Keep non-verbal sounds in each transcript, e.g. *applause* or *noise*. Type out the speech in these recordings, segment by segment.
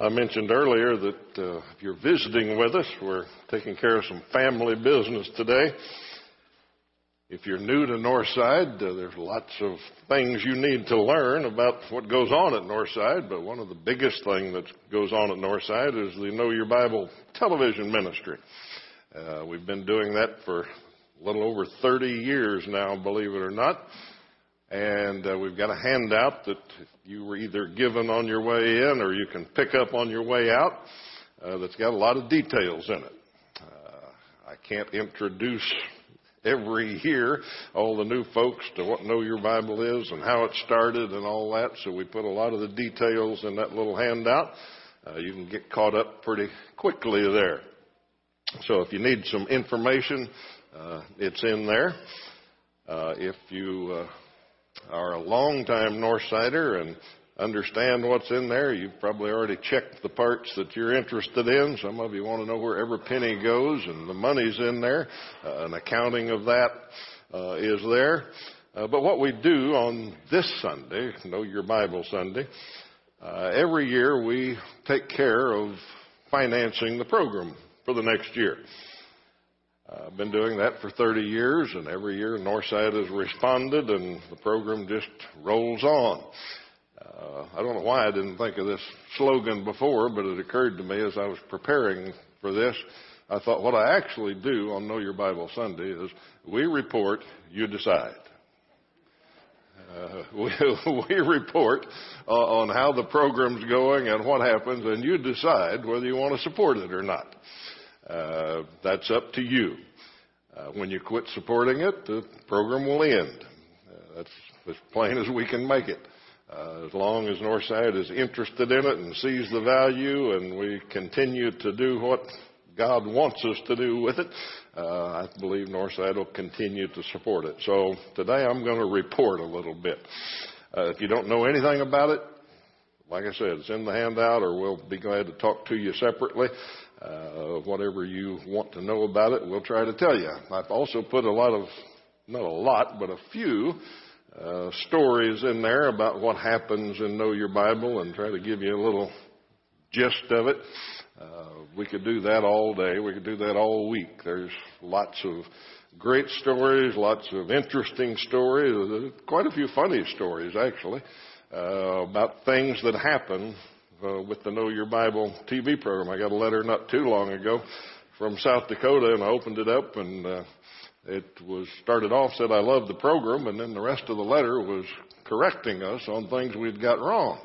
I mentioned earlier that uh, if you're visiting with us, we're taking care of some family business today. If you're new to Northside, uh, there's lots of things you need to learn about what goes on at Northside, but one of the biggest things that goes on at Northside is the Know Your Bible television ministry. Uh, we've been doing that for a little over 30 years now, believe it or not. And uh, we've got a handout that you were either given on your way in or you can pick up on your way out uh, that's got a lot of details in it. Uh, I can't introduce every year all the new folks to what Know Your Bible is and how it started and all that, so we put a lot of the details in that little handout. Uh, you can get caught up pretty quickly there. So if you need some information, uh, it's in there. Uh, if you are a long-time Northsider and understand what's in there. You've probably already checked the parts that you're interested in. Some of you want to know where every penny goes and the money's in there. Uh, an accounting of that uh, is there. Uh, but what we do on this Sunday, Know Your Bible Sunday, uh, every year we take care of financing the program for the next year. I've been doing that for 30 years, and every year Northside has responded, and the program just rolls on. Uh, I don't know why I didn't think of this slogan before, but it occurred to me as I was preparing for this. I thought what I actually do on Know Your Bible Sunday is we report, you decide. Uh, *laughs* we, we report uh, on how the program's going and what happens, and you decide whether you want to support it or not. Uh, that's up to you. Uh, when you quit supporting it, the program will end. Uh, that's as plain as we can make it. Uh, as long as Northside is interested in it and sees the value and we continue to do what God wants us to do with it, uh, I believe Northside will continue to support it. So today I'm going to report a little bit. Uh, if you don't know anything about it, like I said, it's in the handout or we'll be glad to talk to you separately. Uh, whatever you want to know about it, we'll try to tell you. I've also put a lot of, not a lot, but a few uh, stories in there about what happens in Know Your Bible and try to give you a little gist of it. Uh, we could do that all day. We could do that all week. There's lots of great stories, lots of interesting stories, quite a few funny stories actually, uh, about things that happen uh, with the Know Your Bible TV program. I got a letter not too long ago from South Dakota, and I opened it up, and uh, it was started off said I love the program, and then the rest of the letter was correcting us on things we'd got wrong.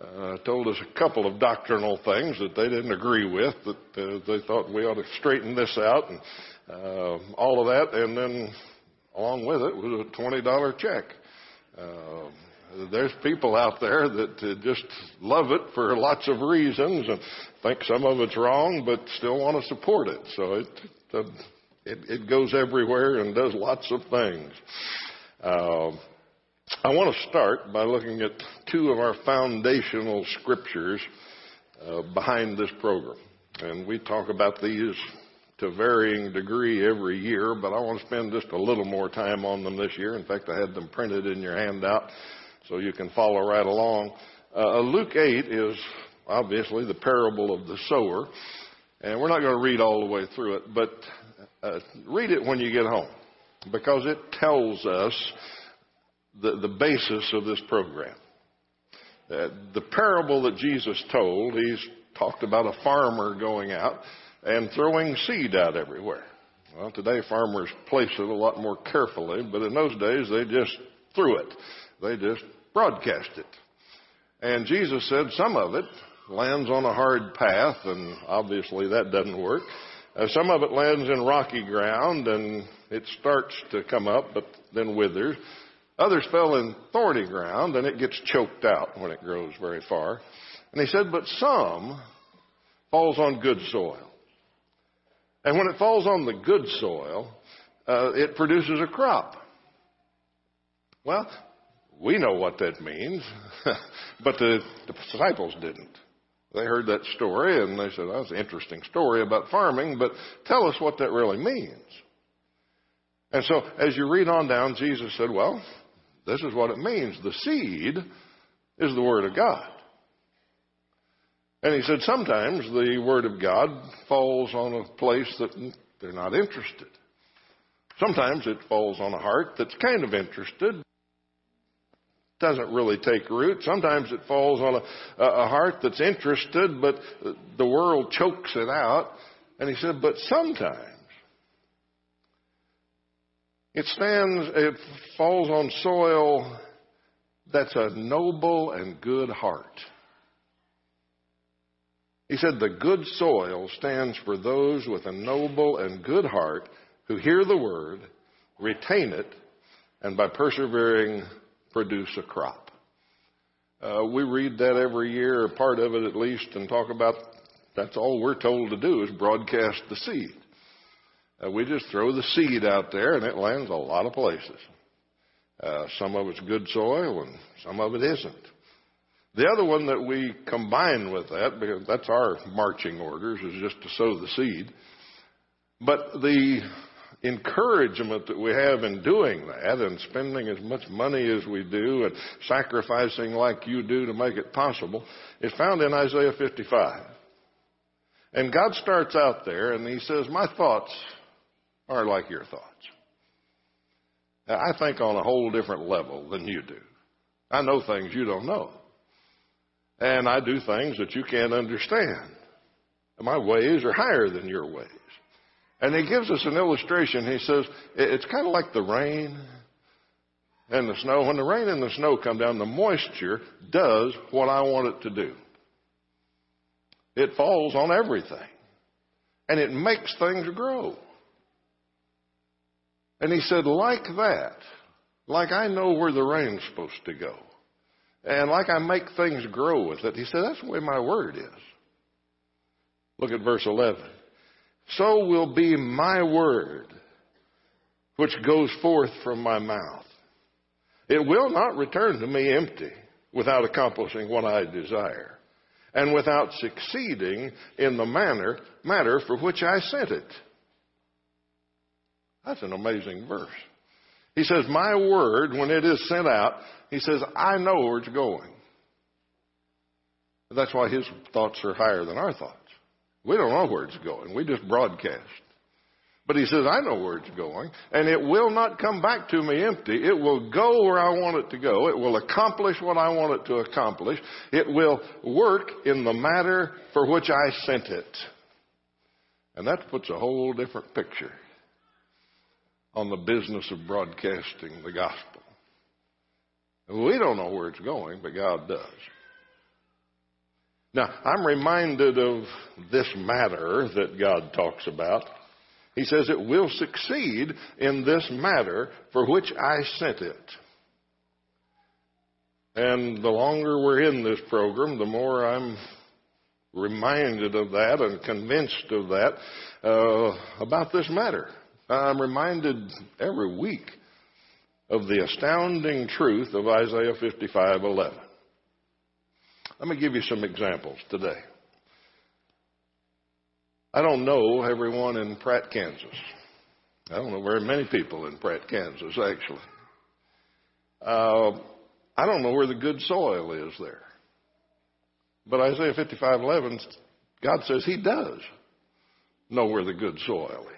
Uh, told us a couple of doctrinal things that they didn't agree with, that uh, they thought we ought to straighten this out, and uh, all of that, and then along with it was a twenty dollar check. Uh, there's people out there that uh, just love it for lots of reasons and think some of it's wrong, but still want to support it. So it uh, it, it goes everywhere and does lots of things. Uh, I want to start by looking at two of our foundational scriptures uh, behind this program, and we talk about these to varying degree every year, but I want to spend just a little more time on them this year. In fact, I had them printed in your handout so you can follow right along. Uh, Luke 8 is obviously the parable of the sower, and we're not going to read all the way through it, but uh, read it when you get home because it tells us the, the basis of this program. Uh, the parable that Jesus told, he's talked about a farmer going out and throwing seed out everywhere. Well, today farmers place it a lot more carefully, but in those days they just threw it. They just broadcast it. And Jesus said some of it lands on a hard path, and obviously that doesn't work. Uh, some of it lands in rocky ground, and it starts to come up, but then withers. Others fell in thorny ground, and it gets choked out when it grows very far. And he said, but some falls on good soil. And when it falls on the good soil, uh, it produces a crop. Well, we know what that means, *laughs* but the, the, disciples didn't. They heard that story and they said, that's an interesting story about farming, but tell us what that really means. And so as you read on down, Jesus said, well, this is what it means. The seed is the Word of God. And he said sometimes the Word of God falls on a place that they're not interested. Sometimes it falls on a heart that's kind of interested, doesn't really take root. Sometimes it falls on a, a heart that's interested, but the world chokes it out. And he said, but sometimes it stands, it falls on soil that's a noble and good heart. He said, the good soil stands for those with a noble and good heart who hear the word, retain it, and by persevering produce a crop. Uh, we read that every year, a part of it at least, and talk about that's all we're told to do is broadcast the seed. Uh, we just throw the seed out there and it lands a lot of places. Uh, some of it's good soil and some of it isn't. The other one that we combine with that, because that's our marching orders, is just to sow the seed. But the encouragement that we have in doing that and spending as much money as we do and sacrificing like you do to make it possible is found in Isaiah 55. And God starts out there and he says, My thoughts are like your thoughts. Now, I think on a whole different level than you do. I know things you don't know. And I do things that you can't understand. And my ways are higher than your ways. And he gives us an illustration. He says, it's kind of like the rain and the snow. When the rain and the snow come down, the moisture does what I want it to do. It falls on everything. And it makes things grow. And he said, like that, like I know where the rain's supposed to go, and like I make things grow with it, he said, that's the way my word is. Look at verse 11 so will be my word which goes forth from my mouth. It will not return to me empty without accomplishing what I desire and without succeeding in the manner, matter for which I sent it. That's an amazing verse. He says, My word, when it is sent out, he says, I know where it's going. That's why his thoughts are higher than our thoughts. We don't know where it's going. We just broadcast. But he says, I know where it's going, and it will not come back to me empty. It will go where I want it to go. It will accomplish what I want it to accomplish. It will work in the matter for which I sent it. And that puts a whole different picture on the business of broadcasting the gospel. We don't know where it's going, but God does. Now, I'm reminded of this matter that God talks about. He says, It will succeed in this matter for which I sent it. And the longer we're in this program, the more I'm reminded of that and convinced of that uh, about this matter. I'm reminded every week of the astounding truth of Isaiah 55:11. Let me give you some examples today. I don't know everyone in Pratt, Kansas. I don't know very many people in Pratt, Kansas, actually. Uh, I don't know where the good soil is there. But Isaiah 55:11, God says He does know where the good soil is.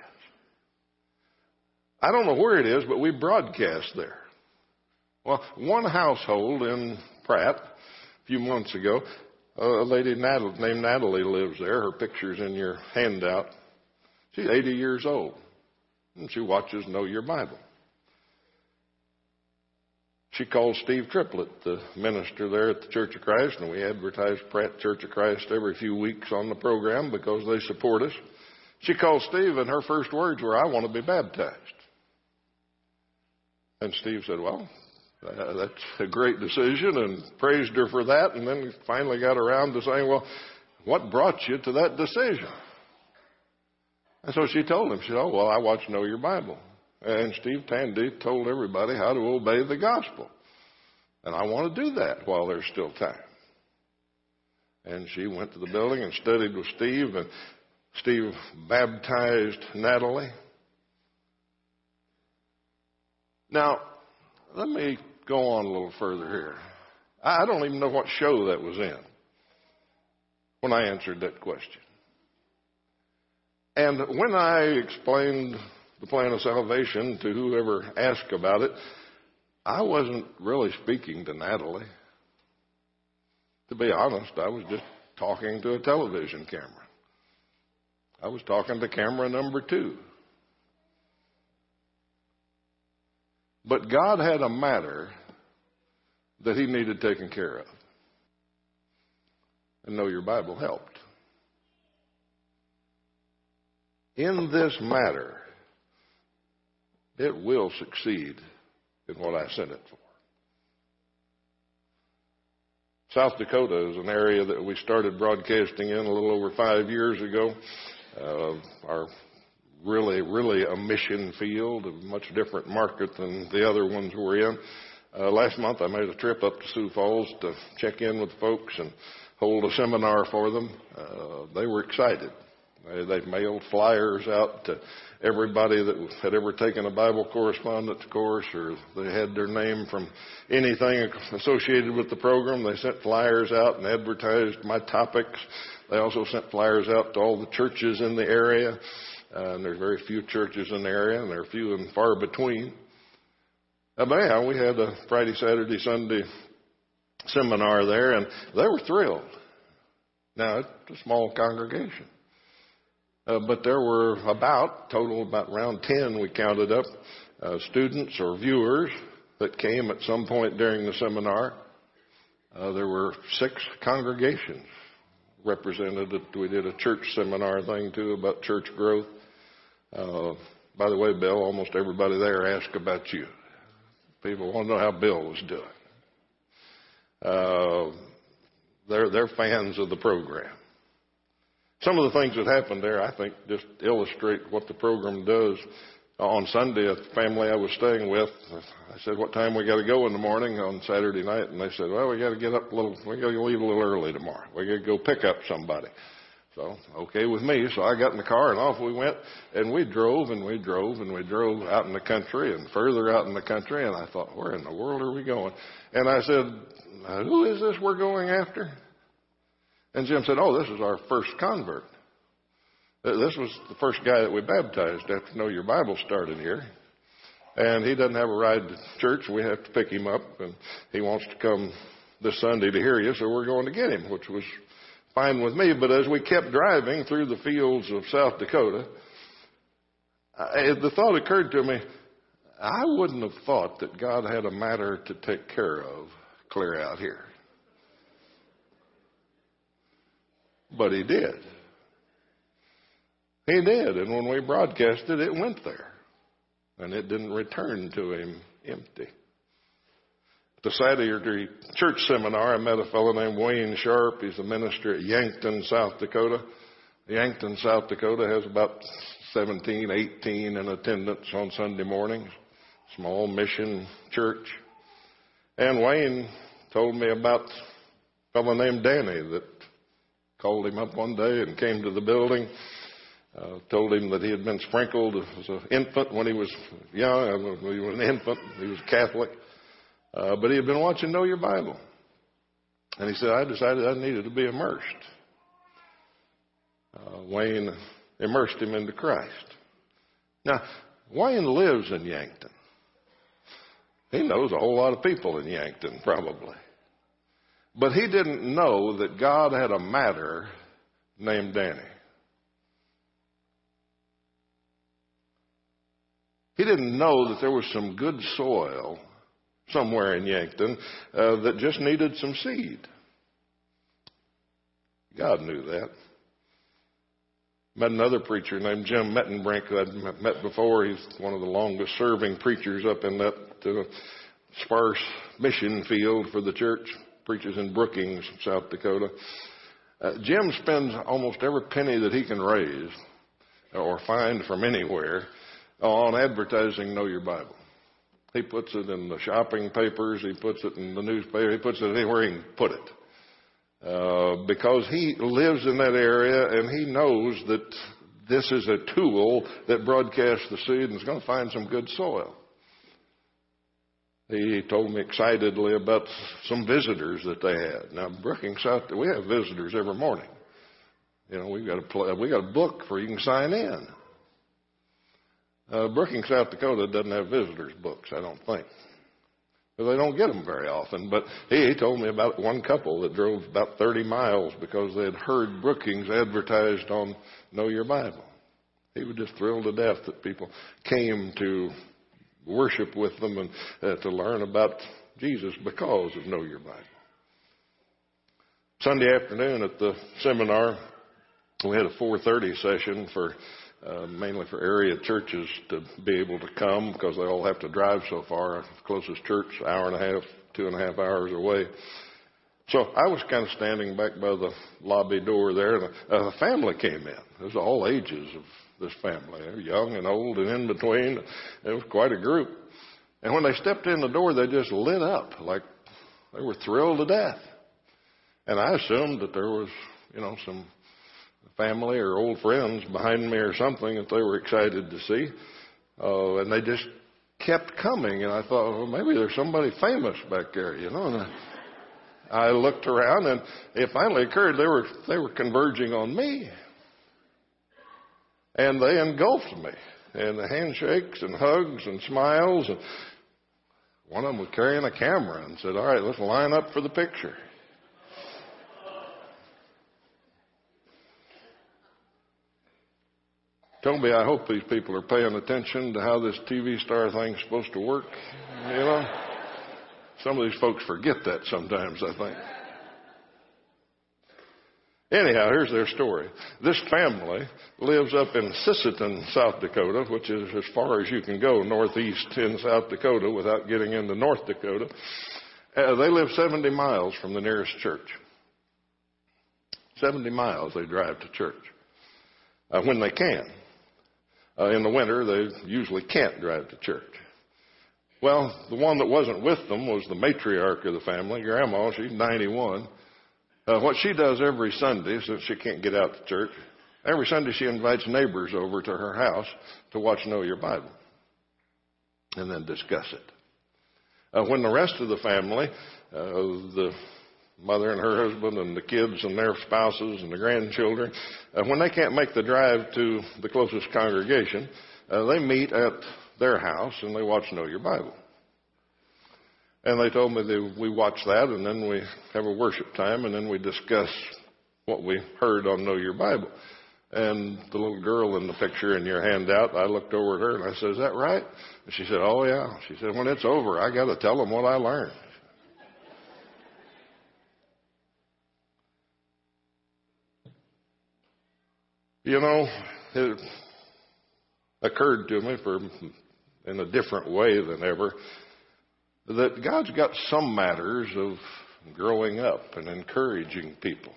I don't know where it is, but we broadcast there. Well, one household in Pratt few months ago. A lady named Natalie lives there. Her picture's in your handout. She's 80 years old, and she watches Know Your Bible. She called Steve Triplett, the minister there at the Church of Christ, and we advertise Pratt Church of Christ every few weeks on the program because they support us. She called Steve, and her first words were, I want to be baptized. And Steve said, Well, uh, that's a great decision and praised her for that. And then finally got around to saying, well, what brought you to that decision? And so she told him, she said, oh, well, I watch Know Your Bible. And Steve Tandy told everybody how to obey the gospel. And I want to do that while there's still time. And she went to the building and studied with Steve, and Steve baptized Natalie. Now, let me go on a little further here. I don't even know what show that was in. when I answered that question. And when I explained the plan of salvation to whoever asked about it, I wasn't really speaking to Natalie. To be honest, I was just talking to a television camera. I was talking to camera number two. But God had a matter that He needed taken care of. And know your Bible helped. In this matter, it will succeed in what I sent it for. South Dakota is an area that we started broadcasting in a little over five years ago. Uh, our really, really a mission field, a much different market than the other ones we're in. Uh, last month I made a trip up to Sioux Falls to check in with folks and hold a seminar for them. Uh, they were excited. They, they mailed flyers out to everybody that had ever taken a Bible correspondence course or they had their name from anything associated with the program. They sent flyers out and advertised my topics. They also sent flyers out to all the churches in the area. Uh, and there's very few churches in the area, and they're few and far between. Uh, but anyhow, we had a Friday, Saturday, Sunday seminar there, and they were thrilled. Now, it's a small congregation. Uh, but there were about, total about around 10 we counted up, uh, students or viewers that came at some point during the seminar. Uh, there were six congregations represented. We did a church seminar thing too about church growth. Uh, by the way, Bill, almost everybody there asked about you. People want to know how Bill was doing. Uh, they're they're fans of the program. Some of the things that happened there, I think, just illustrate what the program does. On Sunday, a family I was staying with, I said, "What time we got to go in the morning on Saturday night?" And they said, "Well, we got to get up a little. We got to leave a little early tomorrow. We got to go pick up somebody." So, okay with me. So I got in the car and off we went and we drove and we drove and we drove out in the country and further out in the country and I thought, where in the world are we going? And I said, who is this we're going after? And Jim said, oh, this is our first convert. Uh, this was the first guy that we baptized after Know Your Bible started here. And he doesn't have a ride to church. We have to pick him up and he wants to come this Sunday to hear you. So we're going to get him, which was fine with me. But as we kept driving through the fields of South Dakota, I, the thought occurred to me, I wouldn't have thought that God had a matter to take care of clear out here. But He did. He did. And when we broadcasted, it went there. And it didn't return to Him empty the Saturday church seminar, I met a fellow named Wayne Sharp. He's a minister at Yankton, South Dakota. Yankton, South Dakota has about 17, 18 in attendance on Sunday mornings. Small mission church. And Wayne told me about a fellow named Danny that called him up one day and came to the building. Uh, told him that he had been sprinkled as an infant when he was young, when he was an infant. He was Catholic. Uh, but he had been watching Know Your Bible. And he said, I decided I needed to be immersed. Uh, Wayne immersed him into Christ. Now, Wayne lives in Yankton. He knows a whole lot of people in Yankton, probably. But he didn't know that God had a matter named Danny. He didn't know that there was some good soil somewhere in Yankton uh, that just needed some seed. God knew that. Met another preacher named Jim Mettenbrink that I'd met before. He's one of the longest serving preachers up in that uh, sparse mission field for the church. Preaches in Brookings, South Dakota. Uh, Jim spends almost every penny that he can raise or find from anywhere on advertising Know Your Bible. He puts it in the shopping papers. He puts it in the newspaper. He puts it anywhere he can put it. Uh, because he lives in that area and he knows that this is a tool that broadcasts the seed and is going to find some good soil. He told me excitedly about some visitors that they had. Now, Brookings South, we have visitors every morning. You know, we've got a pl- we got a book where you can sign in. Uh, Brookings, South Dakota doesn't have visitors books, I don't think. But they don't get them very often. But he, he told me about one couple that drove about 30 miles because they had heard Brookings advertised on Know Your Bible. He was just thrilled to death that people came to worship with them and uh, to learn about Jesus because of Know Your Bible. Sunday afternoon at the seminar, we had a 4:30 session for uh, mainly for area churches to be able to come because they all have to drive so far. Closest church, hour and a half, two and a half hours away. So I was kind of standing back by the lobby door there, and a, a family came in. It was all ages of this family, young and old and in between. It was quite a group. And when they stepped in the door, they just lit up like they were thrilled to death. And I assumed that there was, you know, some family or old friends behind me or something that they were excited to see. Uh, and they just kept coming. And I thought, well, maybe there's somebody famous back there, you know. And I, I looked around, and it finally occurred they were they were converging on me, and they engulfed me. And the handshakes and hugs and smiles, and one of them was carrying a camera and said, "All right, let's line up for the picture." Toby, I hope these people are paying attention to how this TV star thing's supposed to work. You know, some of these folks forget that sometimes. I think. Anyhow, here's their story. This family lives up in Sisseton, South Dakota, which is as far as you can go northeast in South Dakota without getting into North Dakota. Uh, they live 70 miles from the nearest church. 70 miles they drive to church uh, when they can. Uh, in the winter, they usually can't drive to church. Well, the one that wasn't with them was the matriarch of the family, Grandma. She's 91. Uh, what she does every Sunday, since she can't get out to church, every Sunday she invites neighbors over to her house to watch Know Your Bible and then discuss it. Uh, when the rest of the family, uh, the mother and her husband and the kids and their spouses and the grandchildren, uh, when they can't make the drive to the closest congregation, uh, they meet at their house and they watch Know Your Bible. And they told me that we watch that and then we have a worship time and then we discuss what we heard on Know Your Bible. And the little girl in the picture in your handout, I looked over at her and I said, Is that right? And she said, Oh, yeah. She said, When it's over, I got to tell them what I learned. You know, it occurred to me for in a different way than ever that God's got some matters of growing up and encouraging people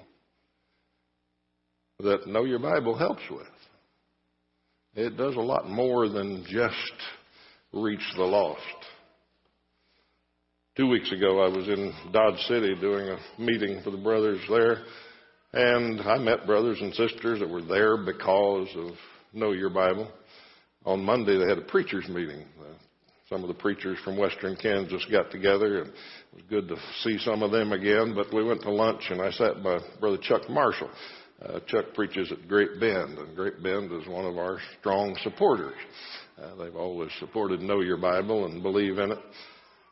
that Know Your Bible helps with. It does a lot more than just reach the lost. Two weeks ago, I was in Dodge City doing a meeting for the brothers there, and I met brothers and sisters that were there because of Know Your Bible. On Monday, they had a preachers' meeting. Uh, some of the preachers from western Kansas got together, and it was good to see some of them again. But we went to lunch, and I sat by Brother Chuck Marshall. Uh, Chuck preaches at Great Bend, and Great Bend is one of our strong supporters. Uh, they've always supported Know Your Bible and believe in it.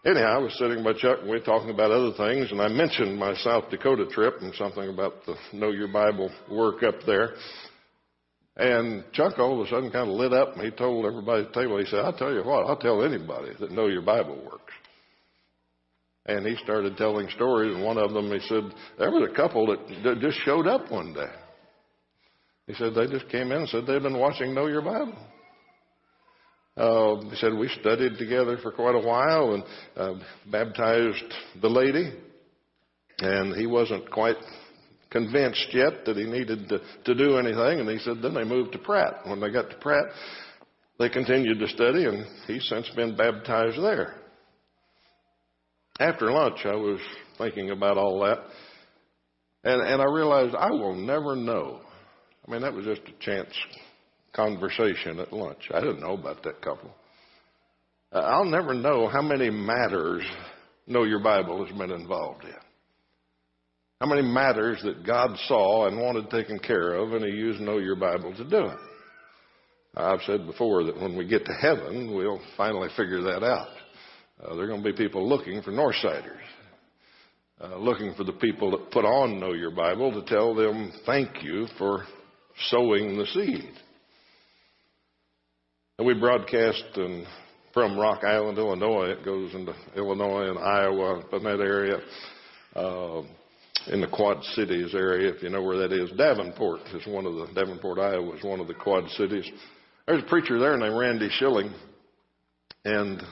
Anyhow, I was sitting by Chuck and we were talking about other things, and I mentioned my South Dakota trip and something about the Know Your Bible work up there. And Chuck all of a sudden kind of lit up and he told everybody at the table, he said, I'll tell you what, I'll tell anybody that know your Bible works. And he started telling stories, and one of them, he said, there was a couple that just showed up one day. He said, they just came in and said they've been watching Know Your Bible. Uh, he said, we studied together for quite a while and uh, baptized the lady. And he wasn't quite convinced yet that he needed to, to do anything. And he said, then they moved to Pratt. When they got to Pratt, they continued to study, and he's since been baptized there. After lunch, I was thinking about all that, and, and I realized I will never know. I mean, that was just a chance conversation at lunch. I didn't know about that couple. I'll never know how many matters Know Your Bible has been involved in. How many matters that God saw and wanted taken care of, and He used Know Your Bible to do it? I've said before that when we get to heaven, we'll finally figure that out. Uh, there are going to be people looking for Northsiders, uh, looking for the people that put on Know Your Bible to tell them thank you for sowing the seed. And we broadcast in, from Rock Island, Illinois. It goes into Illinois and Iowa, in that area, uh, in the Quad Cities area, if you know where that is. Davenport is one of the, Davenport, Iowa is one of the Quad Cities. There's a preacher there named Randy Schilling, and a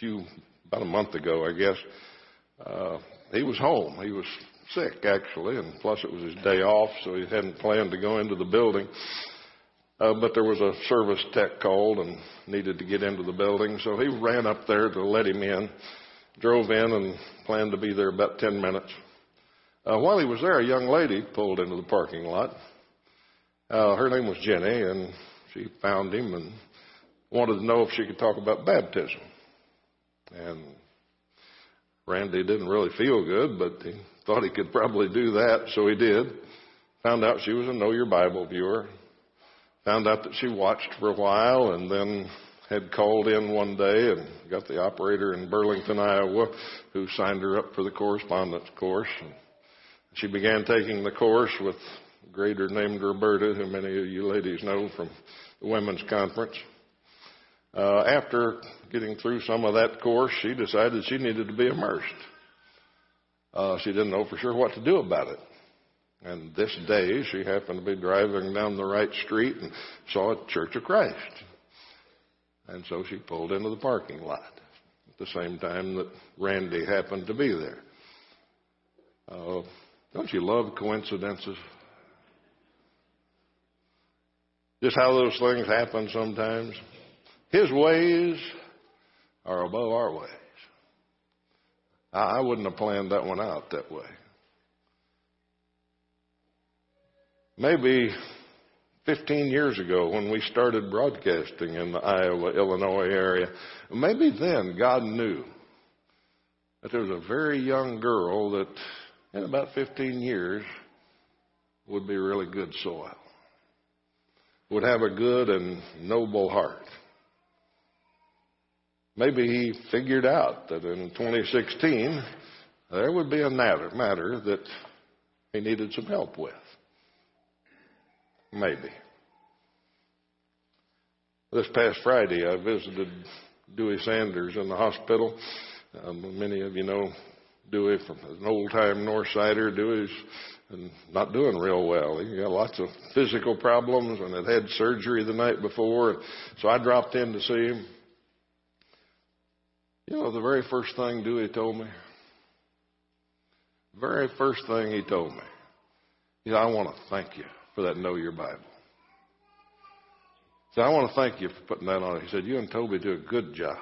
few, about a month ago, I guess, uh, he was home. He was sick, actually, and plus it was his day off, so he hadn't planned to go into the building. But there was a service tech called and needed to get into the building, so he ran up there to let him in, drove in, and planned to be there about 10 minutes. Uh, while he was there, a young lady pulled into the parking lot. Uh, her name was Jenny, and she found him and wanted to know if she could talk about baptism. And Randy didn't really feel good, but he thought he could probably do that, so he did. Found out she was a Know Your Bible viewer. Found out that she watched for a while and then had called in one day and got the operator in Burlington, Iowa, who signed her up for the correspondence course. And she began taking the course with a grader named Roberta, who many of you ladies know from the women's conference. Uh, after getting through some of that course, she decided she needed to be immersed. Uh, she didn't know for sure what to do about it. And this day, she happened to be driving down the right street and saw a Church of Christ. And so she pulled into the parking lot at the same time that Randy happened to be there. Uh, don't you love coincidences? Just how those things happen sometimes. His ways are above our ways. I wouldn't have planned that one out that way. Maybe 15 years ago when we started broadcasting in the Iowa, Illinois area, maybe then God knew that there was a very young girl that in about 15 years would be really good soil, would have a good and noble heart. Maybe he figured out that in 2016 there would be a matter, matter that he needed some help with. Maybe. This past Friday, I visited Dewey Sanders in the hospital. Um, many of you know Dewey from an old time Northsider. Dewey's not doing real well. He got lots of physical problems and had had surgery the night before. So I dropped in to see him. You know, the very first thing Dewey told me, very first thing he told me, he said, I want to thank you for that Know Your Bible. Said, I want to thank you for putting that on. He said, you and Toby do a good job.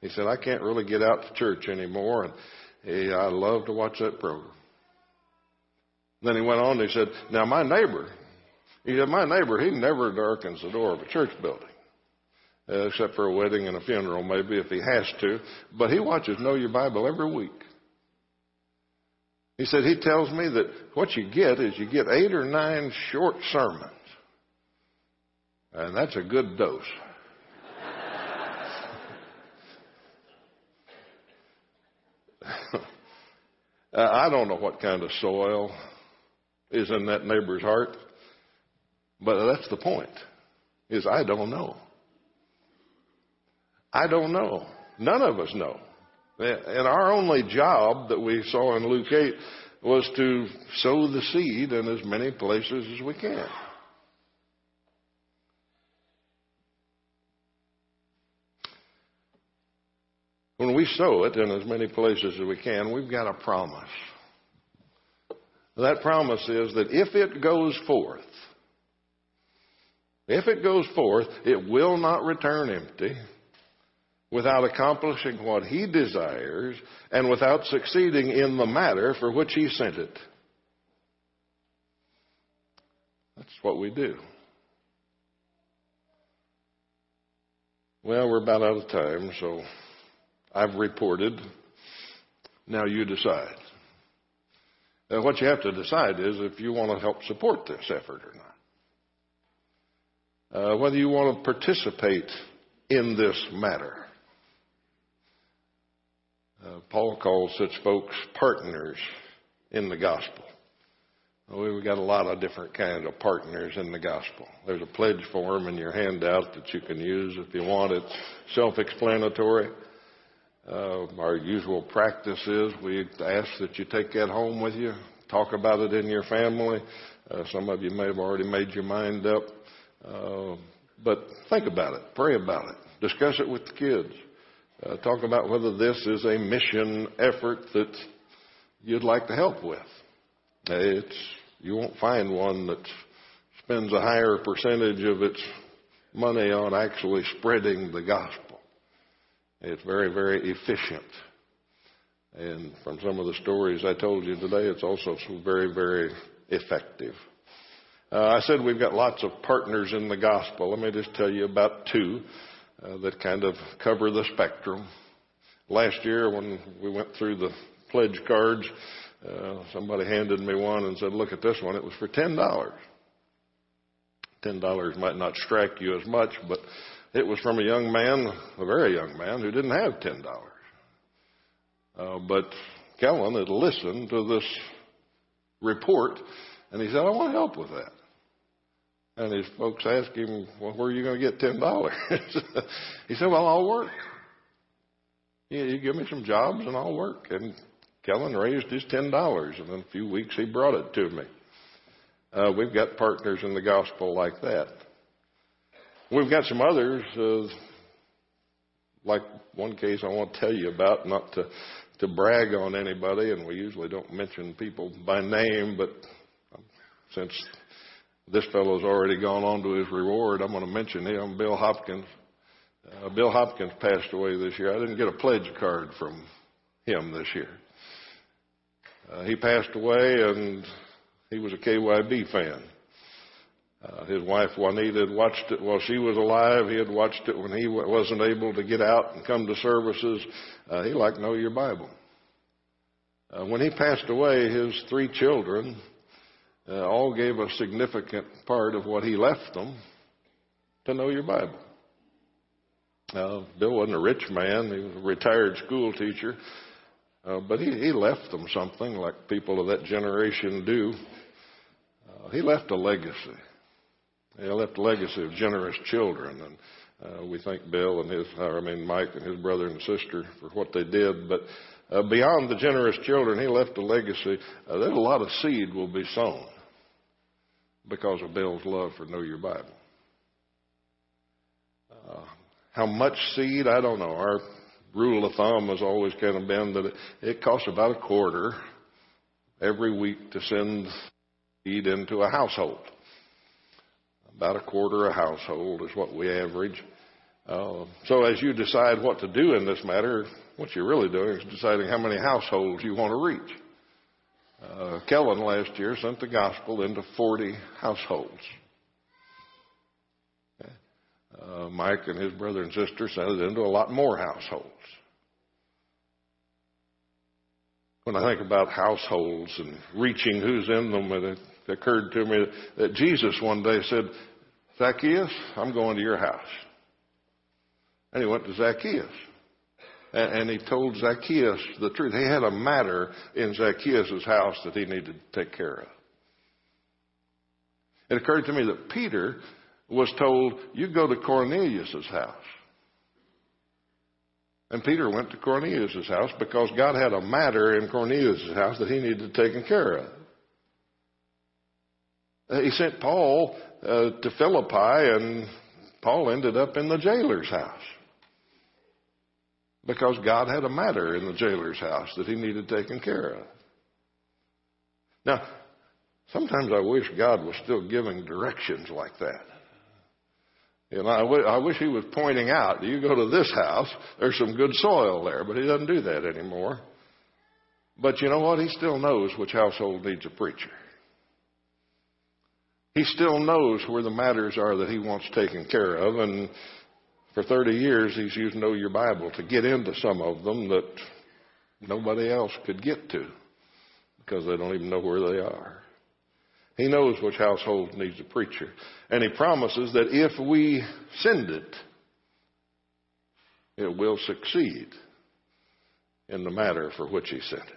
He said, I can't really get out to church anymore, and he, I love to watch that program. Then he went on and he said, now my neighbor, he said, my neighbor, he never darkens the door of a church building. Except for a wedding and a funeral, maybe if he has to. But he watches Know Your Bible every week. He said he tells me that what you get is you get eight or nine short sermons. And that's a good dose. *laughs* Uh, I don't know what kind of soil is in that neighbor's heart, but that's the point. Is I don't know. I don't know. None of us know. And our only job that we saw in Luke 8 was to sow the seed in as many places as we can. When we sow it in as many places as we can, we've got a promise. That promise is that if it goes forth, if it goes forth, it will not return empty without accomplishing what he desires and without succeeding in the matter for which he sent it. That's what we do. Well, we're about out of time, so I've reported. Now you decide. Uh, what you have to decide is if you want to help support this effort or not. Uh, whether you want to participate in this matter. Uh, Paul calls such folks partners in the gospel. Well, we've got a lot of different kinds of partners in the gospel. There's a pledge form in your handout that you can use if you want. It's self-explanatory. Uh, our usual practice is we ask that you take that home with you, talk about it in your family. Uh, some of you may have already made your mind up. Uh, but think about it, pray about it, discuss it with the kids. Uh, talk about whether this is a mission effort that you'd like to help with. It's you won't find one that spends a higher percentage of its money on actually spreading the gospel. It's very, very efficient. And from some of the stories I told you today, it's also very, very effective. Uh, I said we've got lots of partners in the gospel. Let me just tell you about two uh, that kind of cover the spectrum. Last year, when we went through the pledge cards, uh, somebody handed me one and said, "Look at this one. It was for ten dollars." Ten dollars might not strike you as much, but it was from a young man, a very young man, who didn't have ten dollars. Uh, but Kellen had listened to this report, and he said, "I want to help with that." And his folks asked him, "Well, where are you going to get ten dollars?" *laughs* he said, "Well, I'll work. You, you give me some jobs, and I'll work." And Kellen raised his ten dollars, and in a few weeks he brought it to me. Uh, we've got partners in the gospel like that. We've got some others, uh, like one case I want to tell you about, not to to brag on anybody, and we usually don't mention people by name, but since this fellow's already gone on to his reward, I'm going to mention him, Bill Hopkins. Uh, Bill Hopkins passed away this year. I didn't get a pledge card from him this year. Uh, he passed away, and he was a KYB fan. Uh, his wife Juanita had watched it while she was alive. He had watched it when he w- wasn't able to get out and come to services. Uh, he liked Know Your Bible. Uh, when he passed away, his three children uh, all gave a significant part of what he left them to know your Bible. Uh, Bill wasn't a rich man; he was a retired school teacher. Uh, but he, he left them something like people of that generation do. Uh, he left a legacy. He left a legacy of generous children, and uh, we thank Bill and his, I mean Mike and his brother and sister for what they did. But uh, beyond the generous children, he left a legacy. Uh, there's a lot of seed will be sown because of Bill's love for Know Your Bible. Uh, how much seed? I don't know. Our rule of thumb has always kind of been that it, it costs about a quarter every week to send seed into a household. About a quarter a household is what we average. Uh, so as you decide what to do in this matter, what you're really doing is deciding how many households you want to reach. Uh, Kellen last year sent the gospel into 40 households. Uh, Mike and his brother and sister sent it into a lot more households. When I think about households and reaching who's in them, it occurred to me that Jesus one day said, Zacchaeus, I'm going to your house. And he went to Zacchaeus. And, he told Zacchaeus the truth. He had a matter in Zacchaeus' house that he needed to take care of. It occurred to me that Peter was told, You go to Cornelius' house. And Peter went to Cornelius' house because God had a matter in Cornelius' house that he needed taken care of. He sent Paul uh, to Philippi, and Paul ended up in the jailer's house because God had a matter in the jailer's house that he needed taken care of. Now, sometimes I wish God was still giving directions like that. You know, I, w- I wish he was pointing out, you go to this house, there's some good soil there, but he doesn't do that anymore. But you know what? He still knows which household needs a preacher. He still knows where the matters are that he wants taken care of, and for 30 years he's used Know Your Bible to get into some of them that nobody else could get to because they don't even know where they are. He knows which household needs a preacher. And he promises that if we send it, it will succeed in the matter for which he sent it.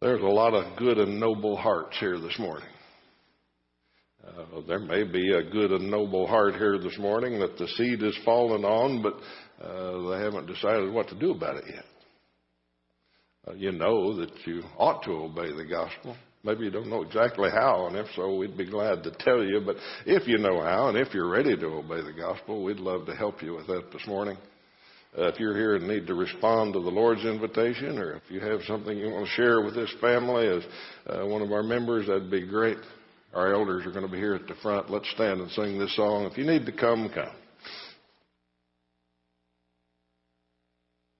There's a lot of good and noble hearts here this morning. Uh, there may be a good and noble heart here this morning that the seed has fallen on, but uh, they haven't decided what to do about it yet. Uh, you know that you ought to obey the gospel. Maybe you don't know exactly how, and if so, we'd be glad to tell you. But if you know how, and if you're ready to obey the gospel, we'd love to help you with that this morning. Uh, if you're here and need to respond to the Lord's invitation, or if you have something you want to share with this family as uh, one of our members, that'd be great. Our elders are going to be here at the front. Let's stand and sing this song. If you need to come, come.